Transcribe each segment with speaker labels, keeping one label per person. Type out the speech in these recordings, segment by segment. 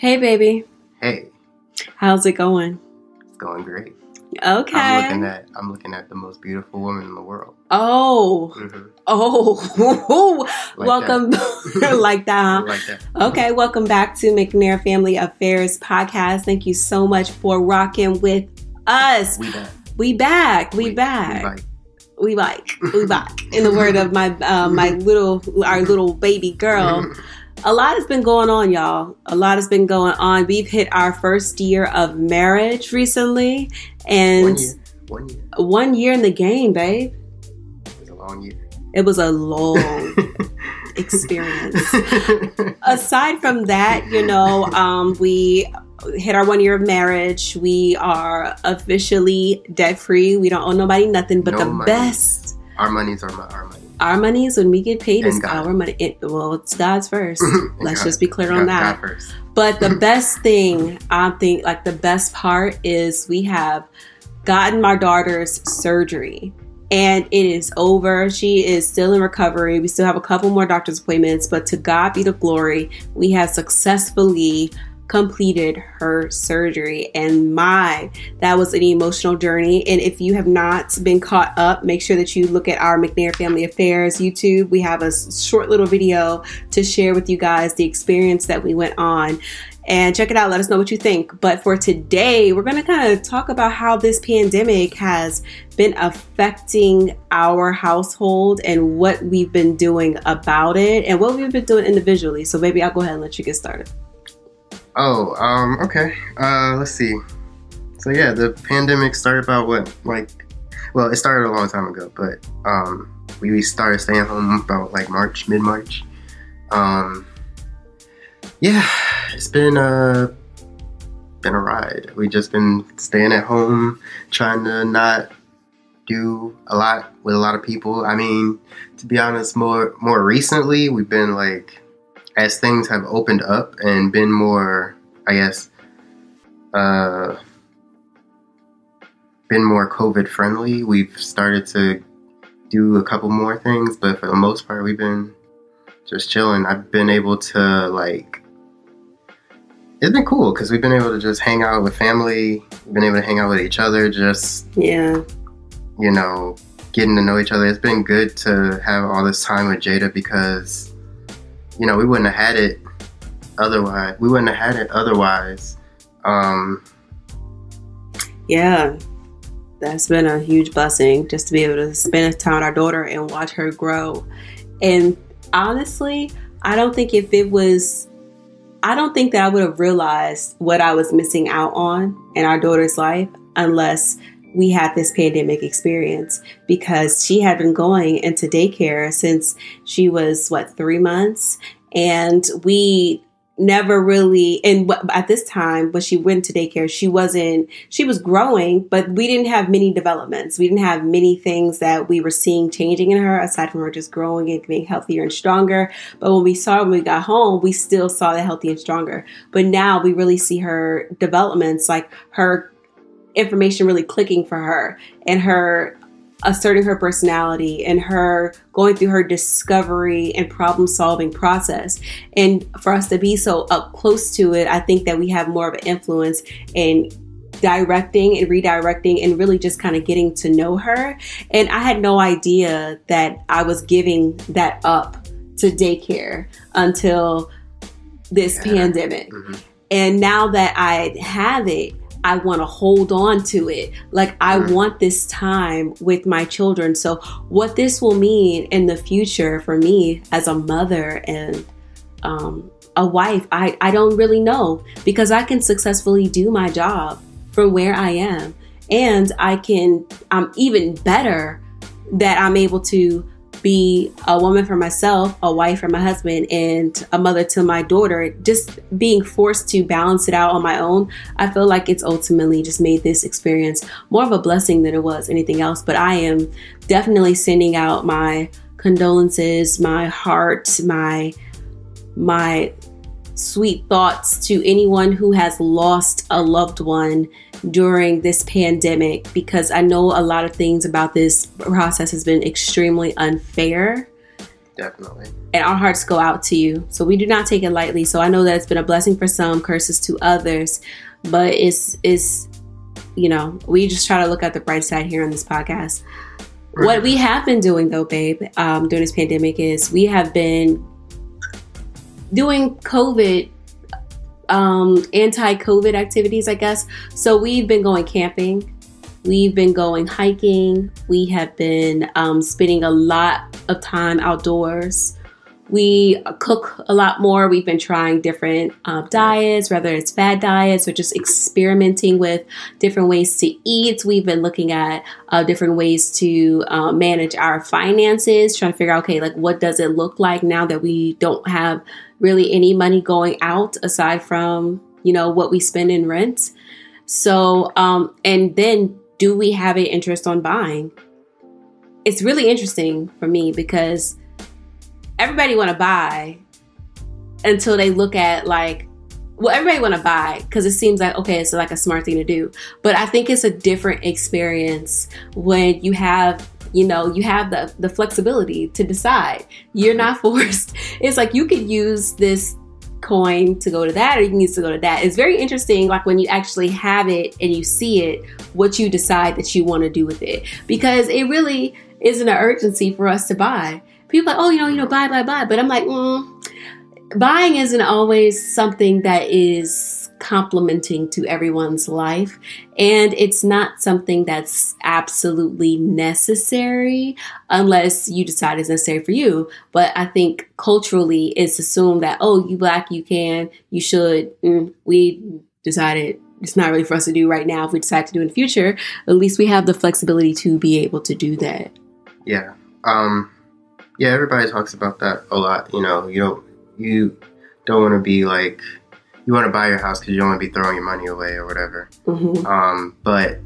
Speaker 1: Hey, baby.
Speaker 2: Hey,
Speaker 1: How's it going?
Speaker 2: it's going great.
Speaker 1: Okay.
Speaker 2: I'm looking at I'm looking at the most beautiful woman in the world.
Speaker 1: oh,
Speaker 2: Mhm.
Speaker 1: oh,
Speaker 2: Like
Speaker 1: welcome. like that, huh?
Speaker 2: Like that.
Speaker 1: Okay, welcome back to McNair Family Affairs podcast. Thank you so much for rocking with us.
Speaker 2: We back.
Speaker 1: We back. We, back.
Speaker 2: like
Speaker 1: We like. We back. In the word of my uh, my little our little baby girl. A lot has been going on, y'all. A lot has been going on. We've hit our first year of marriage recently, and
Speaker 2: one year. One year.
Speaker 1: one year in the game, babe.
Speaker 2: It was a long year.
Speaker 1: It was a long experience. Aside from that, you know, um, we hit our one year of marriage. We are officially debt free. We don't owe nobody nothing. But
Speaker 2: No
Speaker 1: the
Speaker 2: money.
Speaker 1: best,
Speaker 2: our are my our money.
Speaker 1: Our money is when we get paid is
Speaker 2: God.
Speaker 1: our money. It, well, it's God's first. Let's
Speaker 2: God-
Speaker 1: just be clear
Speaker 2: God-
Speaker 1: on that. But the best thing, I think, like the best part is we have gotten my daughter's surgery and it is over. She is still in recovery. We still have a couple more doctor's appointments, but to God be the glory, we have successfully completed her surgery and my that was an emotional journey and if you have not been caught up make sure that you look at our mcnair family affairs youtube we have a short little video to share with you guys the experience that we went on and check it out. Let us know what you think. But for today, we're going to kind of talk about how this pandemic has been affecting our household and what we've been doing about it and what we've been doing individually. So, baby, I'll go ahead and let you get started.
Speaker 2: Oh, um, okay. Uh, let's see. So yeah, the pandemic started about what, like, well, it started a long time ago, but um, we started staying home about like March, mid March. Um, yeah, it's been a been a ride. We just been staying at home, trying to not do a lot with a lot of people. I mean, to be honest, more more recently, we've been like as things have opened up and been more, I guess, uh, been more COVID friendly, we've started to do a couple more things, but for the most part, we've been just chilling. I've been able to, like, it's been cool because we've been able to just hang out with family, we've been able to hang out with each other, just,
Speaker 1: Yeah.
Speaker 2: you know, getting to know each other. It's been good to have all this time with Jada because, you know, we wouldn't have had it otherwise. We wouldn't have had it otherwise. Um,
Speaker 1: Yeah. That's been a huge blessing just to be able to spend time with our daughter and watch her grow. And honestly, I don't think if it was, I don't think that I would have realized what I was missing out on in our daughter's life unless we had this pandemic experience because she had been going into daycare since she was, what, three months? And we never really and at this time when she went to daycare she wasn't she was growing but we didn't have many developments. We didn't have many things that we were seeing changing in her aside from her just growing and being healthier and stronger. But when we saw her when we got home we still saw the healthy and stronger. But now we really see her developments like her information really clicking for her and her asserting her personality and her going through her discovery and problem solving process. And for us to be so up close to it, I think that we have more of an influence in directing and redirecting and really just kind of getting to know her. And I had no idea that I was giving that up to daycare until this
Speaker 2: Yeah.
Speaker 1: pandemic.
Speaker 2: mhm.
Speaker 1: And now that I have it, I want to hold on to it. Like, I
Speaker 2: Mhm.
Speaker 1: want this time with my children. So, what this will mean in the future for me as a mother and um, a wife, I, I don't really know because I can successfully do my job from where I am. And I can, I'm even better that I'm able to be a woman for myself, a wife for my husband, and a mother to my daughter. Just being forced to balance it out on my own, I feel like it's ultimately just made this experience more of a blessing than it was anything else. But I am definitely sending out my condolences, my heart, my my sweet thoughts to anyone who has lost a loved one during this pandemic because I know a lot of things about this process has been extremely unfair
Speaker 2: Definitely.
Speaker 1: And our hearts go out to you. So we do not take it lightly. So I know that it's been a blessing for some, curses to others, but it's it's you know, we just try to look at the bright side here on this podcast. Right. What we have been doing though, babe, um, during this pandemic is we have been doing COVID um, anti-COVID activities, I guess. So we've been going camping, we've been going hiking, we have been um, spending a lot of time outdoors. We cook a lot more. We've been trying different uh, diets, whether it's fad diets or just experimenting with different ways to eat. We've been looking at uh, different ways to uh, manage our finances, trying to figure out, okay, like what does it look like now that we don't have really any money going out aside from, you know, what we spend in rent. So, um, and then do we have an interest on buying? It's really interesting for me because everybody want to buy until they look at like well everybody want to buy because it seems like okay it's like a smart thing to do. But i think it's a different experience when you have you know you have the the flexibility to decide. You're not forced. It's like you could use this coin to go to that or you can use to go to that. It's very interesting like when you actually have it and you see it what you decide that you want to do with it. Because it really isn't an urgency for us to buy people like, oh, you know, you know, buy, buy, buy. But I'm like, mm, buying isn't always something that is complementing to everyone's life. And it's not something that's absolutely necessary unless you decide it's necessary for you. But I think culturally, it's assumed that, oh, you black, you can, you should. Mm, we decided it's not really for us to do right now. If we decide to do in the future, at least we have the flexibility to be able to do that.
Speaker 2: Yeah. Um, yeah, everybody talks about that a lot. You know, you don't you don't want to be like you want to buy your house because you don't want to be throwing your money away or whatever. Mm-hmm. Um, but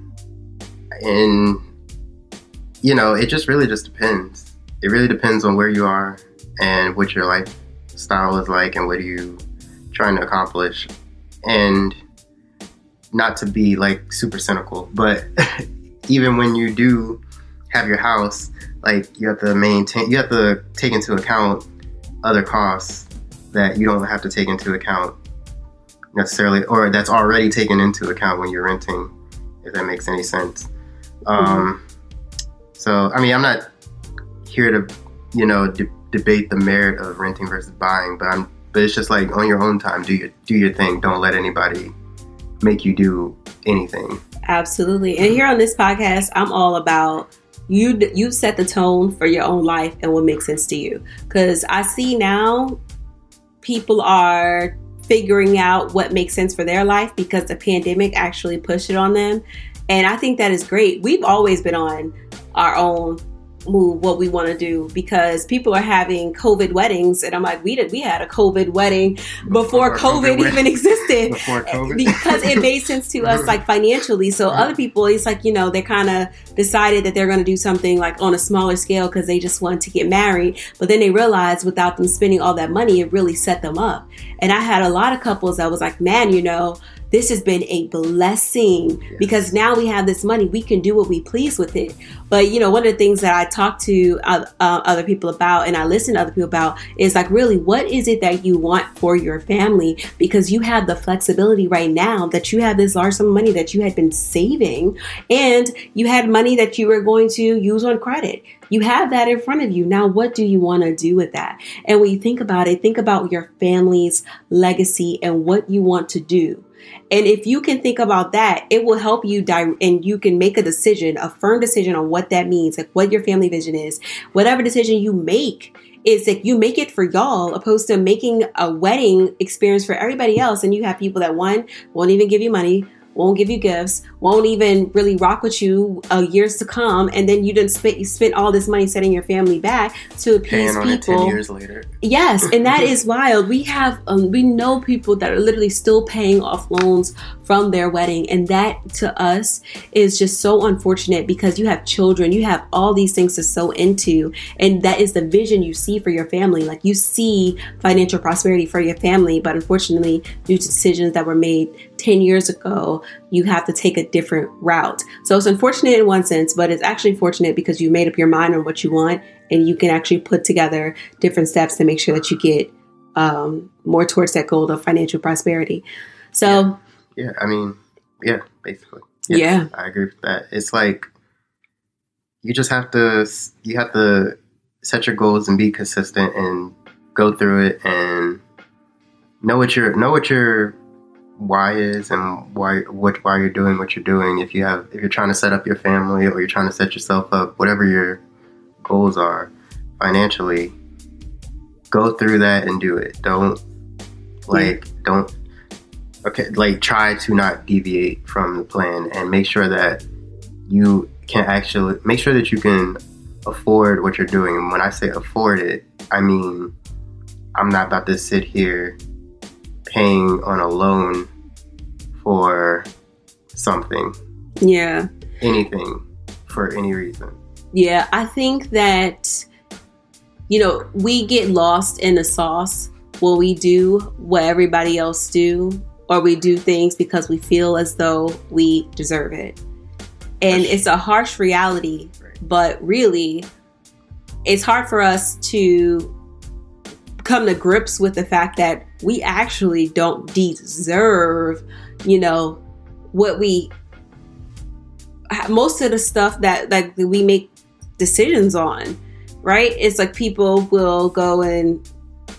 Speaker 2: in you know, it just really just depends. It really depends on where you are and what your lifestyle is like and what are you trying to accomplish. And not to be like super cynical, but even when you do have your house, like you have to maintain you have to take into account other costs that you don't have to take into account necessarily or that's already taken into account when you're renting if that makes any sense. Um, so i mean i'm not here to you know de- debate the merit of renting versus buying but i'm but it's just like on your own time do your do your thing. Don't let anybody make you do anything.
Speaker 1: Absolutely. And here on this podcast i'm all about you you set the tone for your own life and what makes sense to you. Because i see now people are figuring out what makes sense for their life because the pandemic actually pushed it on them. And i think that is great. We've always been on our own move what we want to do because people are having COVID weddings, and I'm like, we did we had a COVID wedding before, before COVID, COVID, even existed before eh, COVID. because it made sense to us like financially. So other people, it's like you know they kind of decided that they're going to do something like on a smaller scale because they just want to get married, but then they realized without them spending all that money, it really set them up. And I had a lot of couples that was like, man, you know this has been a blessing because now we have this money we can do what we please with it but you know one of the things that i talk to uh, uh, other people about and i listen to other people about is like really what is it that you want for your family because you have the flexibility right now that you have this large sum of money that you had been saving and you had money that you were going to use on credit you have that in front of you. Now, what do you want to do with that? And when you think about it, think about your family's legacy and what you want to do. And if you can think about that, it will help you di- and you can make a decision, a firm decision on what that means, like what your family vision is. Whatever decision you make, is that you make it for y'all opposed to making a wedding experience for everybody else and you have people that one won't even give you money won't give you gifts, won't even really rock with you uh, years to come, and then you didn't spend you spent all this money setting your family back to appease people.
Speaker 2: Ten years later.
Speaker 1: Yes, and that is wild. We have um, we know people that are literally still paying off loans from their wedding, and that to us is just so unfortunate because you have children, you have all these things to sow into, and that is the vision you see for your family. Like you see financial prosperity for your family, but unfortunately, due to decisions that were made 10 years ago, you have to take a different route. So it's unfortunate in one sense, but it's actually fortunate because you made up your mind on what you want and you can actually put together different steps to make sure that you get um, more towards that goal of financial prosperity. So,
Speaker 2: yeah, yeah I mean, yeah, basically.
Speaker 1: Yes, yeah.
Speaker 2: I agree with that. It's like you just have to, you have to set your goals and be consistent and go through it and know what your know what your why is and why what why you're doing what you're doing. If you have if you're trying to set up your family or you're trying to set yourself up, whatever your goals are financially, go through that and do it. Don't like don't okay like try to not deviate from the plan and make sure that you can actually make sure that you can afford what you're doing. And when I say afford it, I mean I'm not about to sit here paying on a loan for something.
Speaker 1: Yeah.
Speaker 2: Anything for any reason.
Speaker 1: Yeah, I think that, you know, we get lost in the sauce when we do what everybody else do, or we do things because we feel as though we deserve it. And it's a harsh reality, but really, it's hard for us to come to grips with the fact that we actually don't deserve, you know, what we most of the stuff that like we make decisions on, right? It's like people will go and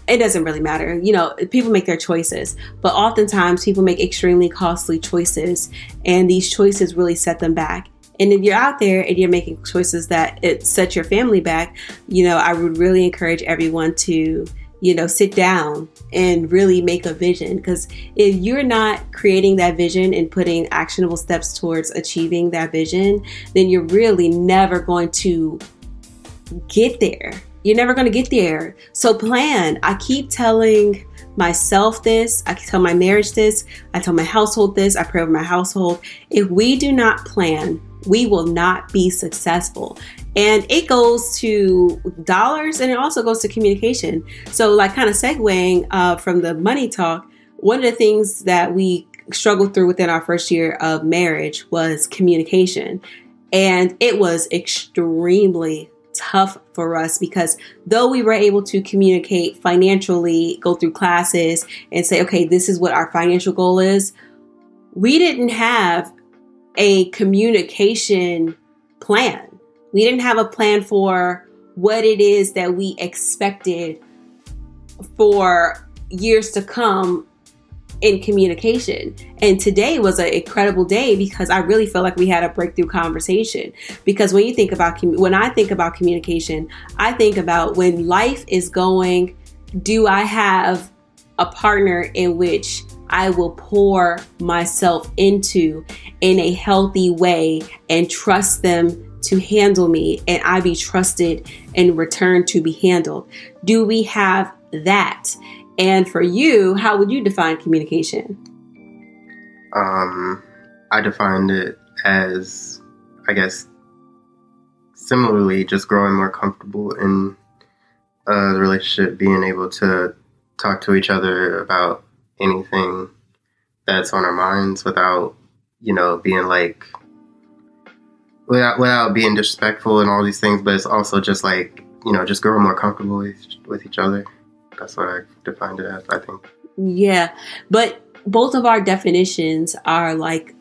Speaker 1: it doesn't really matter. You know, people make their choices, but oftentimes people make extremely costly choices, and these choices really set them back. And if you're out there and you're making choices that it set your family back, you know, I would really encourage everyone to you know, sit down and really make a vision. Because if you're not creating that vision and putting actionable steps towards achieving that vision, then you're really never going to get there. You're never going to get there. So plan. I keep telling myself this, I tell my marriage this, I tell my household this, I pray over my household. If we do not plan, we will not be successful. And it goes to dollars and it also goes to communication. So, like, kind of segueing uh, from the money talk, one of the things that we struggled through within our first year of marriage was communication. And it was extremely tough for us because though we were able to communicate financially, go through classes, and say, okay, this is what our financial goal is, we didn't have a communication plan. We didn't have a plan for what it is that we expected for years to come in communication. And today was an incredible day because I really felt like we had a breakthrough conversation. Because when you think about when I think about communication, I think about when life is going, do I have a partner in which I will pour myself into in a healthy way and trust them to handle me and I be trusted in return to be handled? Do we have that? And for you, how would you define communication?
Speaker 2: Um, I defined it as, I guess, similarly, just growing more comfortable in uh, the relationship, being able to talk to each other about anything that's on our minds without, you know, being like, without without being disrespectful and all these things. But it's also just like, you know, just growing more comfortable with, with each other. That's what I defined it as. I think.
Speaker 1: Yeah, but both of our definitions are like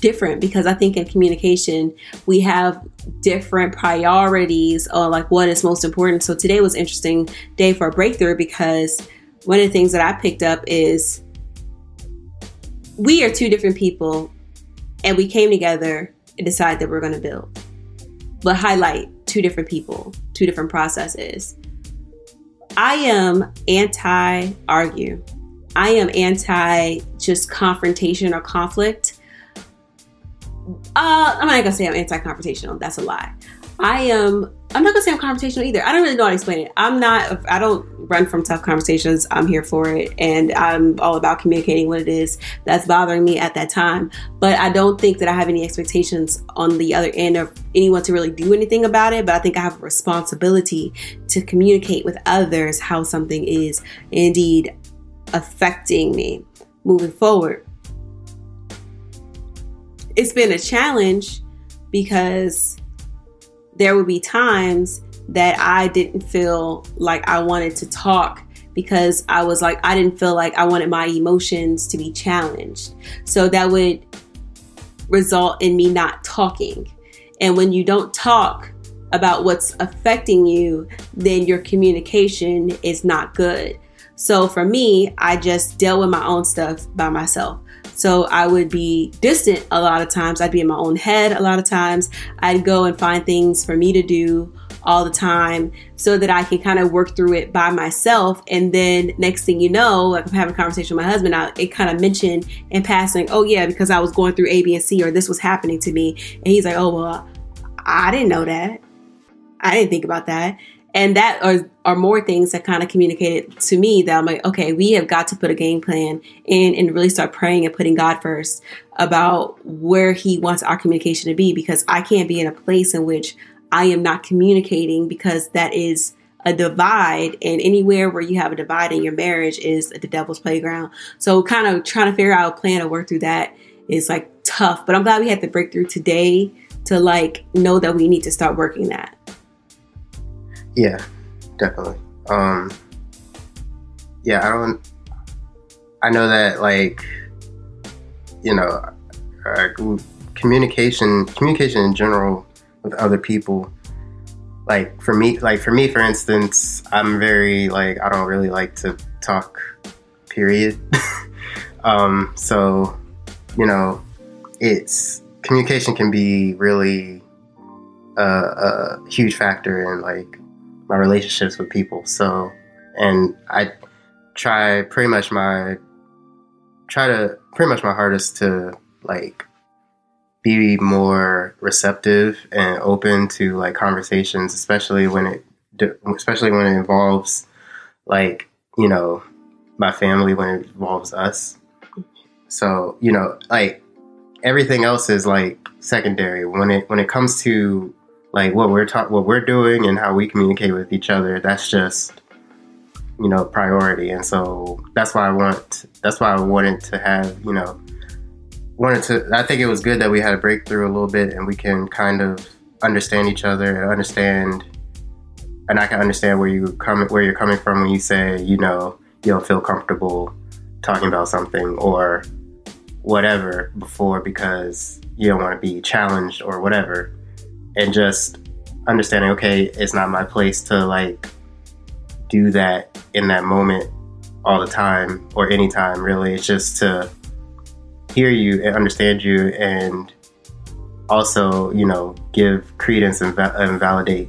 Speaker 1: different because I think in communication we have different priorities or like what is most important. So today was interesting day for a breakthrough because one of the things that I picked up is we are two different people and we came together and decided that we're going to build. But highlight two different people, two different processes. I am anti argue. I am anti just confrontation or conflict. Uh, I'm not gonna say I'm anti confrontational. That's a lie. I am I'm not gonna say I'm confrontational either. I don't really know how to explain it. I'm not. I don't run from tough conversations. I'm here for it, and I'm all about communicating what it is that's bothering me at that time. But I don't think that I have any expectations on the other end of anyone to really do anything about it. But I think I have a responsibility to communicate with others how something is indeed affecting me moving forward. it's been a challenge because there would be times that I didn't feel like I wanted to talk because I was like, I didn't feel like I wanted my emotions to be challenged. So that would result in me not talking. And when you don't talk about what's affecting you, then your communication is not good. So for me, I just dealt with my own stuff by myself. So I would be distant a lot of times. I'd be in my own head a lot of times. I'd go and find things for me to do all the time so that I can kind of work through it by myself. And then next thing you know, like I'm having a conversation with my husband, I, it kind of mentioned in passing, oh yeah, because I was going through A, B, and C, or this was happening to me. And he's like, oh, well, I didn't know that. I didn't think about that. And that are, are more things that kind of communicated to me that I'm like, okay, we have got to put a game plan in and really start praying and putting God first about where He wants our communication to be because I can't be in a place in which I am not communicating because that is a divide and anywhere where you have a divide in your marriage is the devil's playground. So kind of trying to figure out a plan to work through that is like tough, but I'm glad we had the breakthrough today to like know that we need to start working that.
Speaker 2: Yeah, definitely. Um yeah, I don't I know that like you know uh, communication communication in general with other people like for me like for me for instance i'm very like i don't really like to talk period um so you know it's communication can be really a, a huge factor in like my relationships with people so and i try pretty much my try to pretty much my hardest to like be more receptive and open to like conversations, especially when it especially when it involves like you know my family when it involves us. So you know like everything else is like secondary when it when it comes to like what we're talking what we're doing and how we communicate with each other. That's just you know priority and so that's why i want that's why i wanted to have you know wanted to. I think it was good that we had a breakthrough a little bit, and we can kind of understand each other, and understand, and I can understand where you come where you're coming from when you say, you know, you don't feel comfortable talking about something or whatever before because you don't want to be challenged or whatever, and just understanding, okay, it's not my place to like do that in that moment all the time or anytime really. It's just to hear you and understand you and also you know give credence and, and validate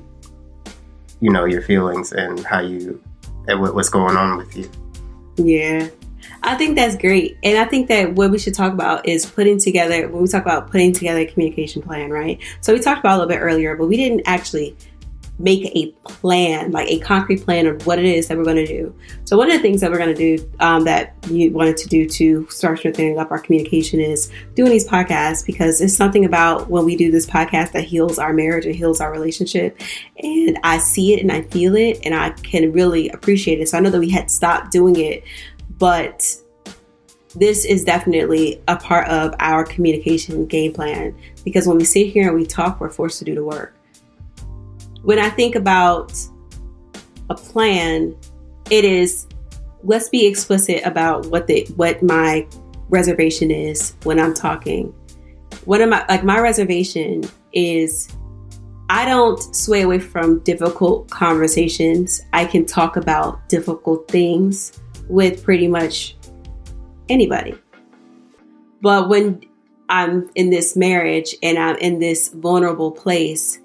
Speaker 2: you know your feelings and how you and what's going on with you
Speaker 1: yeah I think that's great. And I think that what we should talk about is putting together, when we talk about putting together a communication plan, right? So we talked about a little bit earlier, but we didn't actually make a plan, like a concrete plan of what it is that we're going to do. So, one of the things that we're going to do um, that you wanted to do to start strengthening up our communication is doing these podcasts because it's something about when we do this podcast that heals our marriage and heals our relationship. And I see it and I feel it and I can really appreciate it. So, I know that we had stopped doing it, but this is definitely a part of our communication game plan because when we sit here and we talk, we're forced to do the work when I think about a plan, it is let's be explicit about what the what my reservation is when I'm talking. One of my like my reservation is I don't sway away from difficult conversations. I can talk about difficult things with pretty much anybody. But when I'm in this marriage and I'm in this vulnerable place,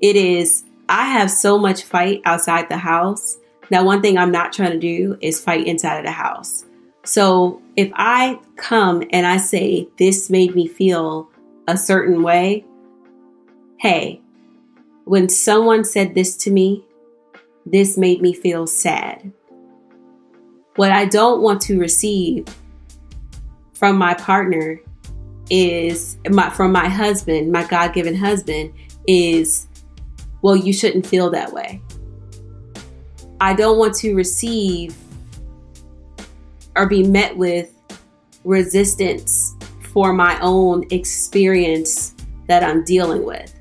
Speaker 1: it is I have so much fight outside the house. Now, one thing I'm not trying to do is fight inside of the house. So if I come and I say, this made me feel a certain way, hey, when someone said this to me, this made me feel sad. What I don't want to receive from my partner is my from my husband, my God-given husband is well, you shouldn't feel that way. I don't want to receive or be met with resistance for my own experience that I'm dealing with.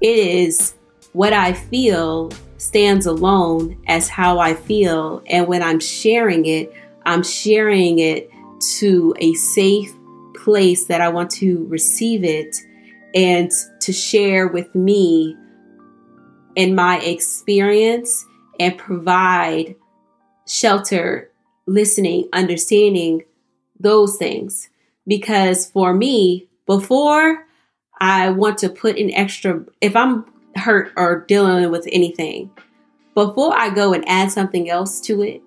Speaker 1: It is what I feel stands alone as how I feel. And when I'm sharing it, I'm sharing it to a safe place that I want to receive it and to share with me in my experience and provide shelter, listening, understanding those things. Because for me, before I want to put in extra, if I'm hurt or dealing with anything, before I go and add something else to it,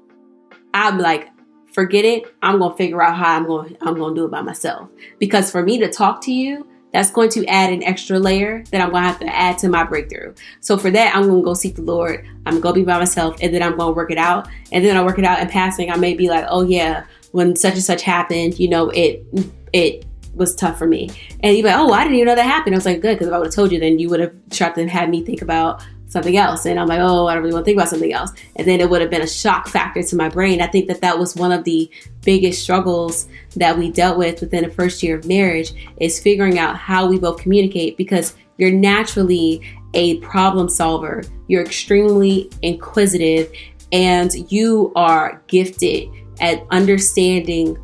Speaker 1: I'm like, forget it. I'm gonna figure out how I'm going. I'm gonna do it by myself. Because for me to talk to you, that's going to add an extra layer that I'm to have to add to my breakthrough. So for that, I'm to go seek the Lord. I'm to be by myself and then I'm to work it out. And then I work it out in passing. I may be like, oh yeah, when such and such happened, you know, it, it was tough for me. And you're like, oh, I didn't even know that happened. I was like, good. Cause if I would have told you, then you would have tried to have me think about something else. And I'm like, oh, I don't really want to think about something else. And then it would have been a shock factor to my brain. I think that that was one of the biggest struggles that we dealt with within the first year of marriage is figuring out how we both communicate because you're naturally a problem solver. You're extremely inquisitive and you are gifted at understanding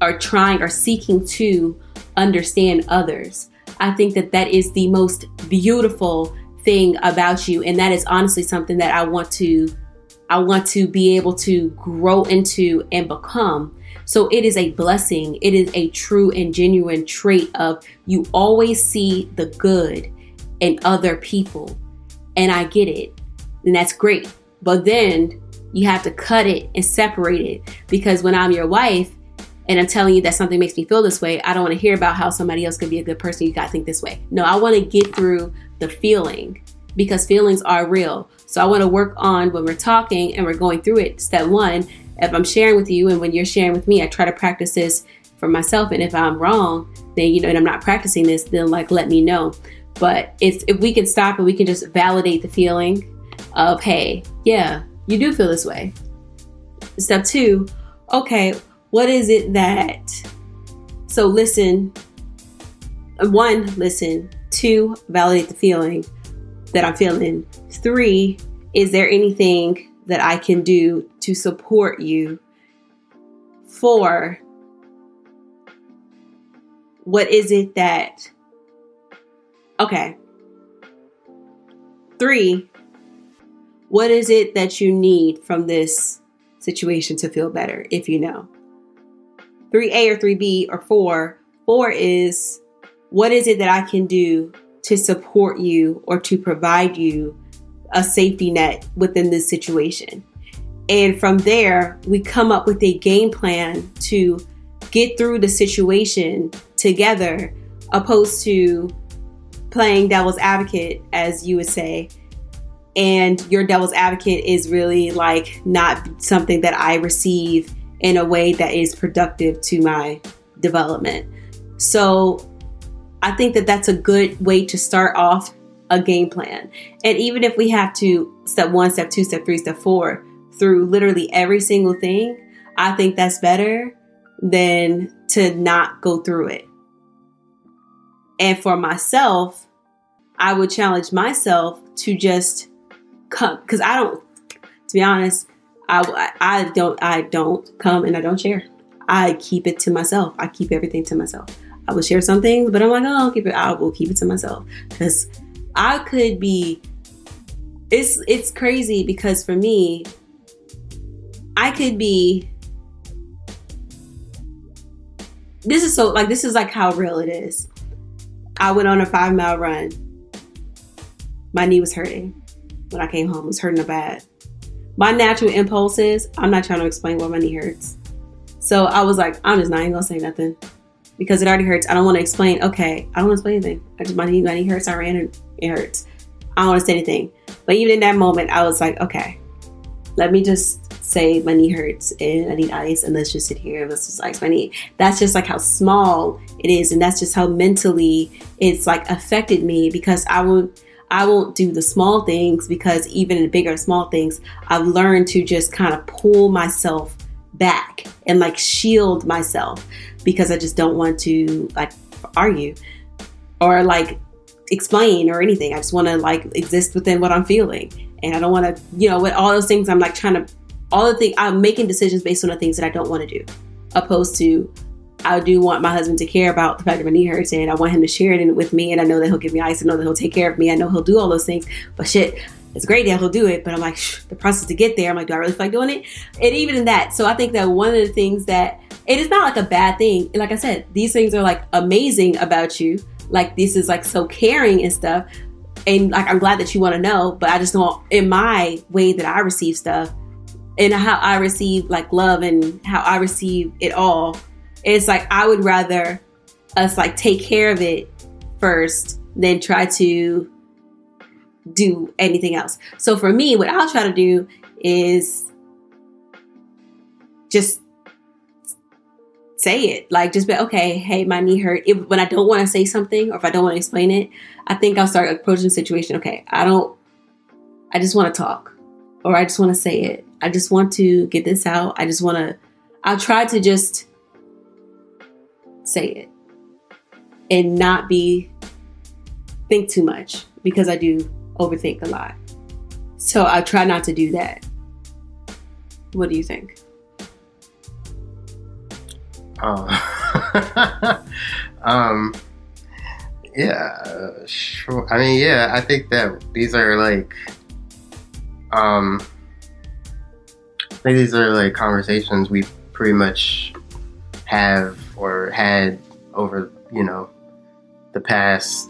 Speaker 1: or trying or seeking to understand others. I think that that is the most beautiful thing about you and that is honestly something that I want to I want to be able to grow into and become. So it is a blessing. It is a true and genuine trait of you always see the good in other people. And I get it. And that's great. But then you have to cut it and separate it because when I'm your wife and I'm telling you that something makes me feel this way, I don't want to hear about how somebody else could be a good person. You got to think this way. No, I want to get through the feeling because feelings are real. So I want to work on when we're talking and we're going through it. Step one, if I'm sharing with you and when you're sharing with me, I try to practice this for myself. And if I'm wrong, then, you know, and I'm not practicing this, then like let me know. But if, if we can stop and we can just validate the feeling of, hey, yeah, you do feel this way. Step two, okay, what is it that, so listen, one, listen, Two, validate the feeling that I'm feeling. Three, is there anything that I can do to support you? Four, what is it that, okay. Three, what is it that you need from this situation to feel better if you know? 3A or 3B or 4. 4 is what is it that I can do to support you or to provide you a safety net within this situation? And from there, we come up with a game plan to get through the situation together, opposed to playing devil's advocate, as you would say. And your devil's advocate is really like not something that I receive in a way that is productive to my development. So I think that that's a good way to start off a game plan. And even if we have to step one, step two, step three, step four through literally every single thing, I think that's better than to not go through it. And for myself, I would challenge myself to just come because I don't, to be honest, I, I don't I don't come and I don't share. I keep it to myself. I keep everything to myself. I will share some things, but I'm like, oh, I'll keep it. I will keep it to myself because I could be. It's it's crazy because for me, I could be. This is so like this is like how real it is. I went on a five mile run. My knee was hurting when I came home. It was hurting a bad. My natural impulse is I'm not trying to explain why my knee hurts. So I was like, I'm just not even gonna say nothing because it already hurts. I don't want to explain. Okay, I don't want to explain anything. I just my knee, my knee hurts. I ran and it hurts. I don't want to say anything. But even in that moment, I was like, okay, let me just say my knee hurts and I need ice and let's just sit here and let's just ice my knee. That's just like how small it is, and that's just how mentally it's like affected me because I won't. I won't do the small things because even in bigger small things, I've learned to just kind of pull myself back and like shield myself because I just don't want to like argue or like explain or anything. I just want to like exist within what I'm feeling. And I don't want to, you know, with all those things, I'm like trying to, all the things, I'm making decisions based on the things that I don't want to do, opposed to I do want my husband to care about the fact that my knee hurts and I want him to share it with me. And I know that he'll give me ice. And I know that he'll take care of me. I know he'll do all those things. But shit, it's great that he'll do it. But I'm like, the process to get there, I'm like, do I really feel like doing it? And even in that, so I think that one of the things that it is not like a bad thing. Like I said, these things are like amazing about you. Like this is like so caring and stuff. And like I'm glad that you want to know, but I just know in my way that I receive stuff and how I receive like love and how I receive it all it's like I would rather us like take care of it first than try to do anything else. So for me, what I'll try to do is just say it. Like just be okay, hey, my knee hurt. If, when I don't want to say something or if I don't want to explain it, I think I'll start approaching the situation. Okay, I don't I just want to talk. Or I just want to say it. I just want to get this out. I just want to I'll try to just say it and not be think too much because I do overthink a lot. So I try not to do that. What do you think?
Speaker 2: Oh, um, yeah, sure. I mean, yeah, I think that these are like, um, I think these are like conversations we pretty much have or had over, you know, the past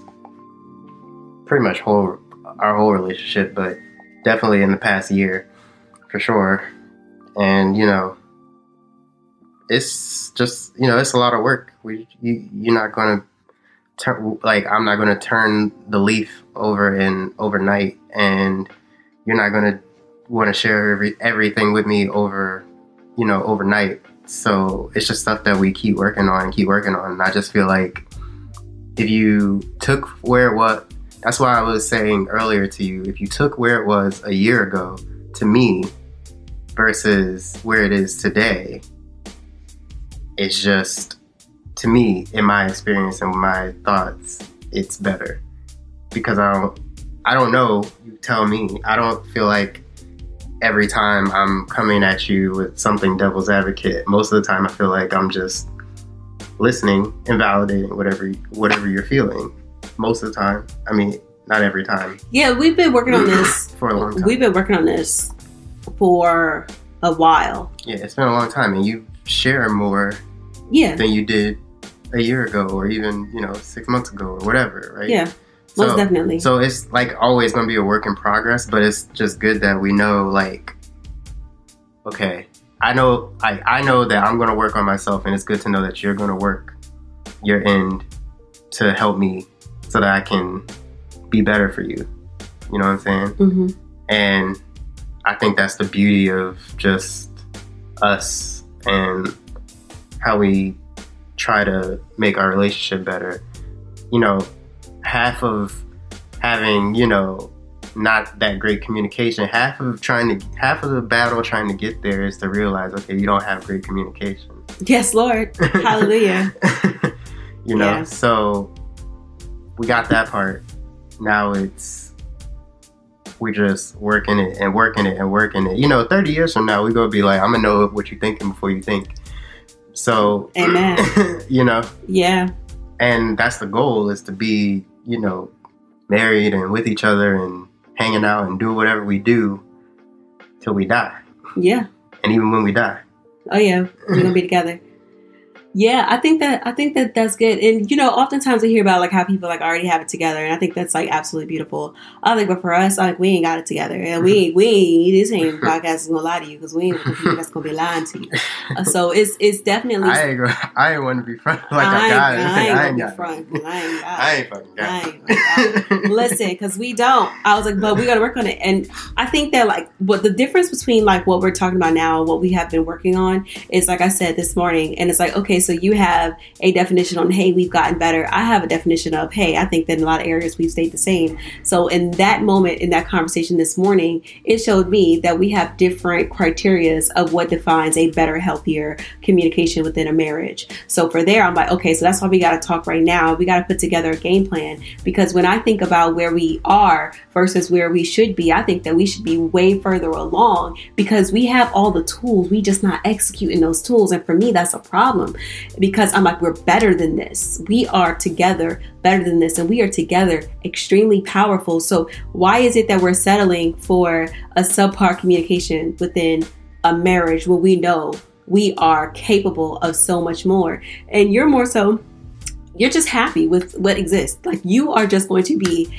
Speaker 2: pretty much whole our whole relationship, but definitely in the past year for sure. And you know, it's just you know it's a lot of work. We you, you're not gonna turn like I'm not gonna turn the leaf over in overnight, and you're not gonna want to share every everything with me over you know overnight. So it's just stuff that we keep working on and keep working on. And I just feel like if you took where it was, that's why I was saying earlier to you, if you took where it was a year ago to me versus where it is today, it's just, to me, in my experience and my thoughts, it's better. Because I don't, I don't know, you tell me, I don't feel like every time I'm coming at you with something devil's advocate. Most of the time, I feel like I'm just listening and validating whatever whatever you're feeling. Most of the time, I mean, not every time.
Speaker 1: Yeah, we've been working on this
Speaker 2: for a long time.
Speaker 1: We've been working on this for a while.
Speaker 2: Yeah, it's been a long time, and you share more.
Speaker 1: Yeah.
Speaker 2: Than you did a year ago, or even you know six months ago, or whatever, right?
Speaker 1: Yeah. Most so, definitely.
Speaker 2: So it's like always going to be a work in progress, but it's just good that we know, like, okay, I know, I, I know that I'm going to work on myself, and it's good to know that you're going to work your end to help me so that I can be better for you. You know what I'm saying?
Speaker 1: Mm-hmm.
Speaker 2: And I think that's the beauty of just us and how we try to make our relationship better. You know, half of having, you know, not that great communication. Half of trying to half of the battle trying to get there is to realize, okay, you don't have great communication.
Speaker 1: Yes, Lord. Hallelujah.
Speaker 2: you know, yeah. so we got that part. Now it's we're just working it and working it and working it. You know, 30 years from now, we're gonna be like, I'm gonna know what you're thinking before you think. So
Speaker 1: Amen.
Speaker 2: you know?
Speaker 1: Yeah.
Speaker 2: And that's the goal is to be you know, married and with each other and hanging out and doing whatever we do till we die.
Speaker 1: Yeah.
Speaker 2: And even when we die.
Speaker 1: Oh yeah, we're gonna be together. Yeah, I think that I think that that's good. And you know, oftentimes I hear about like how people like already have it together, and I think that's like absolutely beautiful. I think, but for us, like we ain't got it together, and we ain't, we ain't this ain't podcast is gonna lie to you because we ain't people that's gonna be lying to you. Uh, so it's it's definitely.
Speaker 2: I ain't gonna, I ain't want to be front like I, I got it.
Speaker 1: I ain't, I ain't gonna be front. I ain't got I ain't fucking got it. Ain't Listen, because we don't. I was like, but we got to work on it, and I think that like what the difference between like what we're talking about now and what we have been working on is like I said this morning, and it's like okay so you have a definition on, hey, we've gotten better. I have a definition of, hey, I think that in a lot of areas we've stayed the same. So in that moment, in that conversation this morning, it showed me that we have different criterias of what defines a better, healthier communication within a marriage. So for there, I'm like, okay, so that's why we got to talk right now. We got to put together a game plan because when I think about where we are versus where we should be, I think that we should be way further along because we have all the tools. We just not executing those tools. And for me, that's a problem because I'm like, we're better than this. We are together better than this, and we are together extremely powerful. So, why is it that we're settling for a subpar communication within a marriage when we know we are capable of so much more? And you're more so, you're just happy with what exists. Like, you are just going to be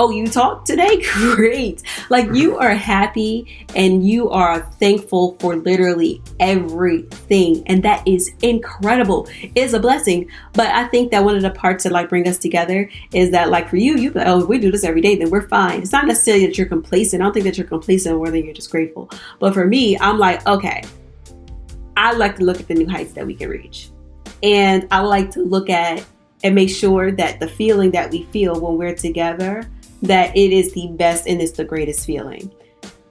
Speaker 1: Oh, you talked today? Great. Like you are happy and you are thankful for literally everything. And that is incredible. It's a blessing. But I think that one of the parts that like bring us together is that like for you, you like, oh, if we do this every day, then we're fine. It's not necessarily that you're complacent. I don't think that you're complacent more than you're just grateful. But for me, I'm like, okay, I like to look at the new heights that we can reach. And I like to look at and make sure that the feeling that we feel when we're together that it is the best and it's the greatest feeling.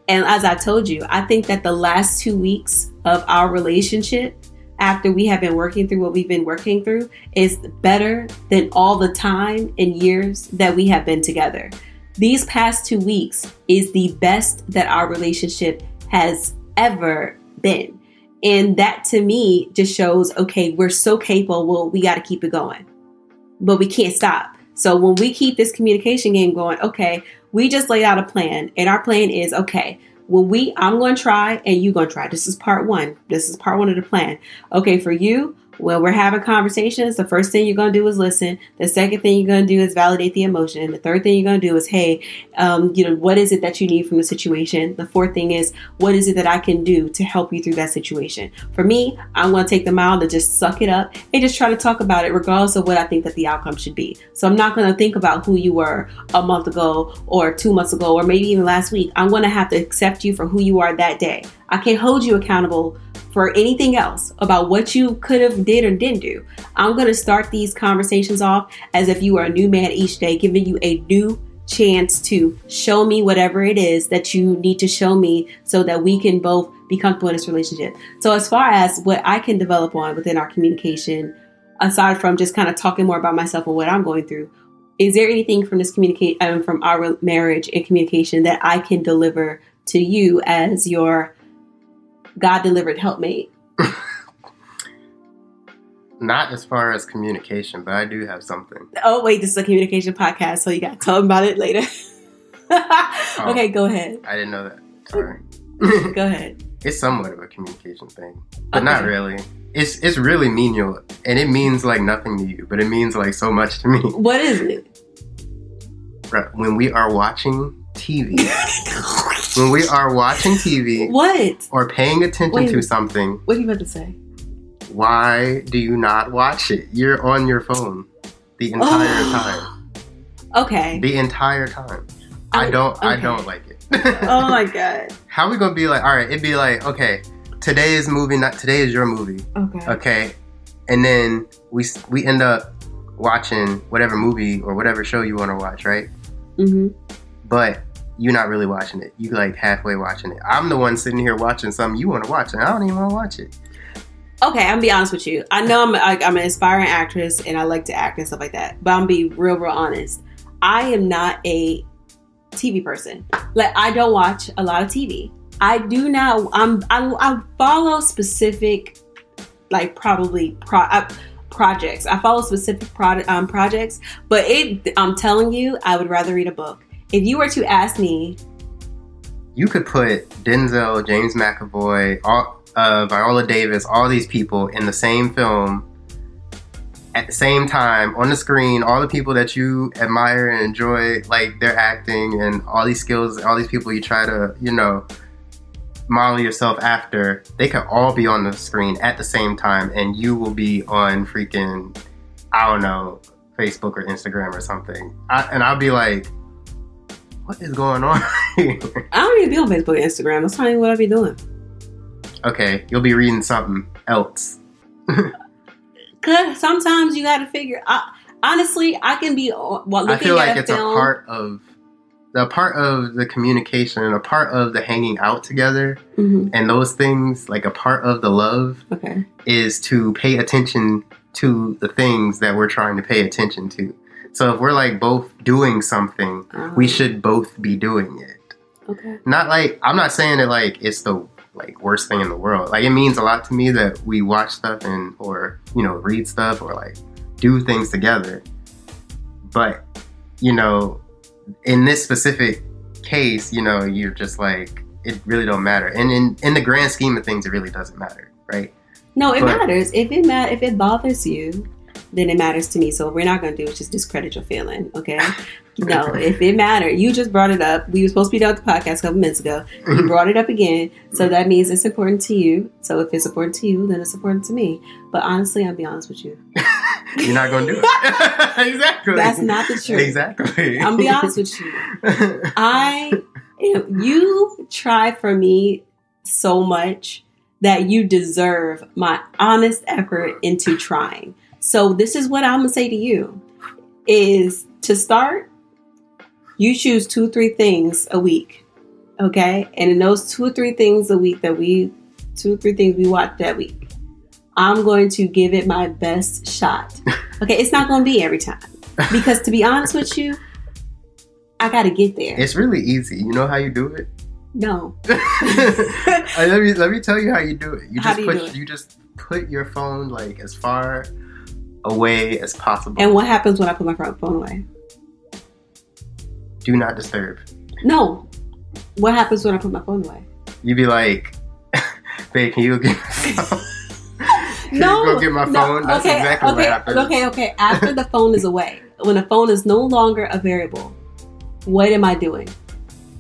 Speaker 1: And as I told you, I think that the last two weeks of our relationship, after we have been working through what we've been working through, is better than all the time and years that we have been together. These past two weeks is the best that our relationship has ever been. And that to me just shows okay, we're so capable, Well, we got to keep it going. But we can't stop so when we keep this communication game going, okay, we just laid out a plan, and our plan is okay. When we, I'm going to try, and you going to try. This is part one. This is part one of the plan. Okay, for you, when we're having conversations, the first thing you're going to do is listen. The second thing you're going to do is validate the emotion. And the third thing you're going to do is, hey, um, you know, what is it that you need from the situation? The fourth thing is, what is it that I can do to help you through that situation? For me, I'm going to take the mile to just suck it up and just try to talk about it, regardless of what I think that the outcome should be. So I'm not going to think about who you were a month ago or two months ago or maybe even last week. I'm going to have to accept you for who you are that day. I can't hold you accountable for anything else about what you could have did or didn't do. I'm going to start these conversations off as if you are a new man each day, giving you a new chance to show me whatever it is that you need to show me so that we can both be comfortable in this relationship. So as far as what I can develop on within our communication, aside from just kind of talking more about myself and what I'm going through, is there anything from this communicate um, from our marriage and communication that I can deliver to you as your God delivered helpmate?
Speaker 2: Not as far as communication, but I do have something.
Speaker 1: Oh wait, this is a communication podcast, so you got to tell them about it later. oh, okay, go ahead.
Speaker 2: I didn't know that. Sorry.
Speaker 1: go ahead.
Speaker 2: It's somewhat of a communication thing, but okay. not really. It's it's really menial, and it means like nothing to you, but it means like so much to me.
Speaker 1: What is it?
Speaker 2: When we are watching TV. When we are watching TV,
Speaker 1: what
Speaker 2: or paying attention Wait, to something,
Speaker 1: what are you about to say?
Speaker 2: Why do you not watch it? You're on your phone the entire time.
Speaker 1: Okay.
Speaker 2: The entire time. I, I don't. Okay. I don't like it.
Speaker 1: oh my god.
Speaker 2: How are we gonna be like? All right, it'd be like, okay, today is movie. Not today is your movie.
Speaker 1: Okay.
Speaker 2: Okay, and then we we end up watching whatever movie or whatever show you want to watch, right?
Speaker 1: Mm-hmm.
Speaker 2: But you're not really watching it. You like halfway watching it. I'm the one sitting here watching something you want to watch, and I don't even want to watch it.
Speaker 1: Okay, I'm gonna be honest with you. I know I'm I, I'm an aspiring actress, and I like to act and stuff like that. But I'm gonna be real, real honest. I am not a TV person. Like I don't watch a lot of TV. I do now. I'm I, I follow specific, like probably pro. I, projects. I follow specific pro- um, projects, but it. I'm telling you, I would rather read a book if you were to ask me,
Speaker 2: you could put Denzel, James McAvoy, all, uh, Viola Davis, all these people in the same film at the same time on the screen. All the people that you admire and enjoy, like their acting and all these skills, all these people you try to, you know, model yourself after, they could all be on the screen at the same time, and you will be on freaking, I don't know, Facebook or Instagram or something. I, and I'll be like, what is going on? I
Speaker 1: don't even be on Facebook and Instagram. That's not even what I be doing.
Speaker 2: Okay, you'll be reading something else.
Speaker 1: Cause sometimes you got to figure. I, honestly, I can be uh, while looking
Speaker 2: I feel like
Speaker 1: at a
Speaker 2: it's
Speaker 1: film.
Speaker 2: a part of the part of the communication and a part of the hanging out together
Speaker 1: Mhm,
Speaker 2: and those things like a part of the love
Speaker 1: Okay.
Speaker 2: is to pay attention to the things that we're trying to pay attention to. So if we're like both doing something, we uh-huh. should both be doing it.
Speaker 1: Okay.
Speaker 2: Not like I'm not saying that like it's the like worst thing in the world. Like it means a lot to me that we watch stuff and or you know read stuff or like do things together. But you know, in this specific case, you know, you're just like it really don't matter. And in in the grand scheme of things, it really doesn't matter, right?
Speaker 1: No, it
Speaker 2: But-
Speaker 1: matters. If it ma- if it bothers you, then it matters to me. So what we're not gonna do is just discredit your feeling, okay? No, if it mattered, you just brought it up. We were supposed to be done with the podcast a couple minutes ago. You mm-hmm. brought it up again, so mm-hmm. that means it's important to you. So if it's important to you, then it's important to me. But honestly, I'll be honest with you.
Speaker 2: You're not gonna do it. exactly.
Speaker 1: That's not the truth.
Speaker 2: Exactly.
Speaker 1: I'm be honest with you. I you try for me so much that you deserve my honest effort into trying. So this is what I'm gonna say to you is to start, you choose two, three things a week. Okay? And in those two or three things a week that we two or three things we watch that week, I'm going to give it my best shot. Okay, it's not gonna be every time. Because to be honest with you, I gotta get there.
Speaker 2: It's really easy. You know how you do it?
Speaker 1: no.
Speaker 2: Let me let me tell you how you do it. You just
Speaker 1: you
Speaker 2: put you just put your phone like as far away as possible.
Speaker 1: And what happens when I put my phone away?
Speaker 2: do not disturb.
Speaker 1: No. What happens when I put my phone away?
Speaker 2: You'd be like, babe, can you go get my phone? Can
Speaker 1: no.
Speaker 2: you go get my
Speaker 1: no,
Speaker 2: phone? That's
Speaker 1: okay,
Speaker 2: exactly
Speaker 1: okay,
Speaker 2: what happens.
Speaker 1: Okay, okay. After the phone is away, when the phone is no longer a variable, what am I doing?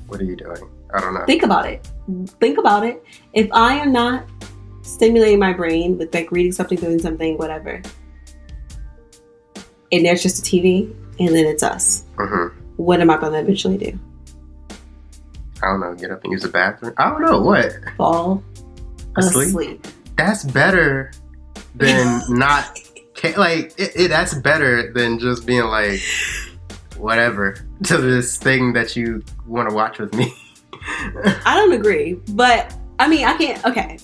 Speaker 2: What are you doing? I don't know.
Speaker 1: Think about it. Think about it. If I am not stimulating my brain with like reading something, doing something, whatever, and there's just a TV, and then it's us,
Speaker 2: hmm
Speaker 1: what am I going to eventually do?
Speaker 2: I don't know. Get up and use the bathroom. I don't know what.
Speaker 1: Fall
Speaker 2: Asleep?
Speaker 1: asleep.
Speaker 2: That's better than not. Like it, it, that's better than just being like whatever to this thing that you want to watch with me.
Speaker 1: I don't agree, but I mean, I can't. Okay,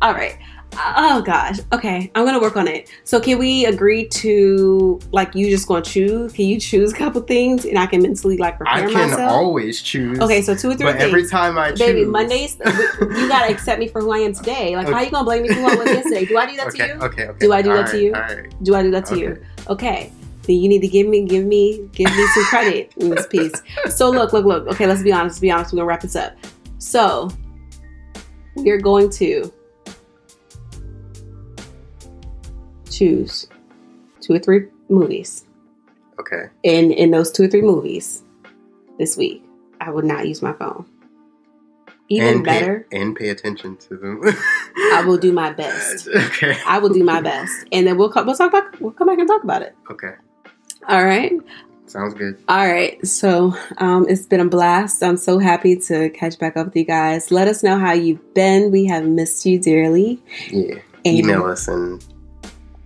Speaker 1: all right. Oh gosh. Okay, I'm gonna work on it. So can we agree to like you just gonna choose? Can you choose a couple things and I can mentally like prepare I
Speaker 2: can
Speaker 1: myself?
Speaker 2: always choose.
Speaker 1: okay, so two or three
Speaker 2: but
Speaker 1: things.
Speaker 2: every time I choose,
Speaker 1: Baby, Mondays, you gotta accept me for who I am today. Like, how you gonna blame me for who I was yesterday? Do I do that
Speaker 2: okay,
Speaker 1: to you?
Speaker 2: okay, okay.
Speaker 1: Do I do that
Speaker 2: All
Speaker 1: to
Speaker 2: right,
Speaker 1: you?
Speaker 2: Right.
Speaker 1: Do I do that to you? Okay. Then you need to give me, give me, give me some credit in this piece. So look, look, look. Okay, let's be honest. Let's be honest. We're gonna wrap this up. So we're going to choose two or three movies.
Speaker 2: Okay.
Speaker 1: And in those two or three movies this week, I would not use my phone. Even
Speaker 2: and pay-
Speaker 1: better,
Speaker 2: and pay attention to them.
Speaker 1: I will do my best.
Speaker 2: Okay.
Speaker 1: I will do my best, and then we'll come, we'll talk about we'll come back and talk about it.
Speaker 2: Okay.
Speaker 1: All right.
Speaker 2: Sounds good.
Speaker 1: All right, so um, it's been a blast. I'm so happy to catch back up with you guys. Let us know how you've been. We have missed you dearly.
Speaker 2: Yeah.
Speaker 1: And-
Speaker 2: Email us and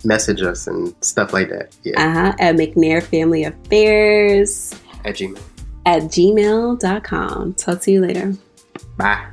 Speaker 2: message us and stuff like that. Yeah.
Speaker 1: Uh-huh, at McNair Family Affairs
Speaker 2: At Gmail.
Speaker 1: at gmail.com. Talk to you later.
Speaker 2: Bye.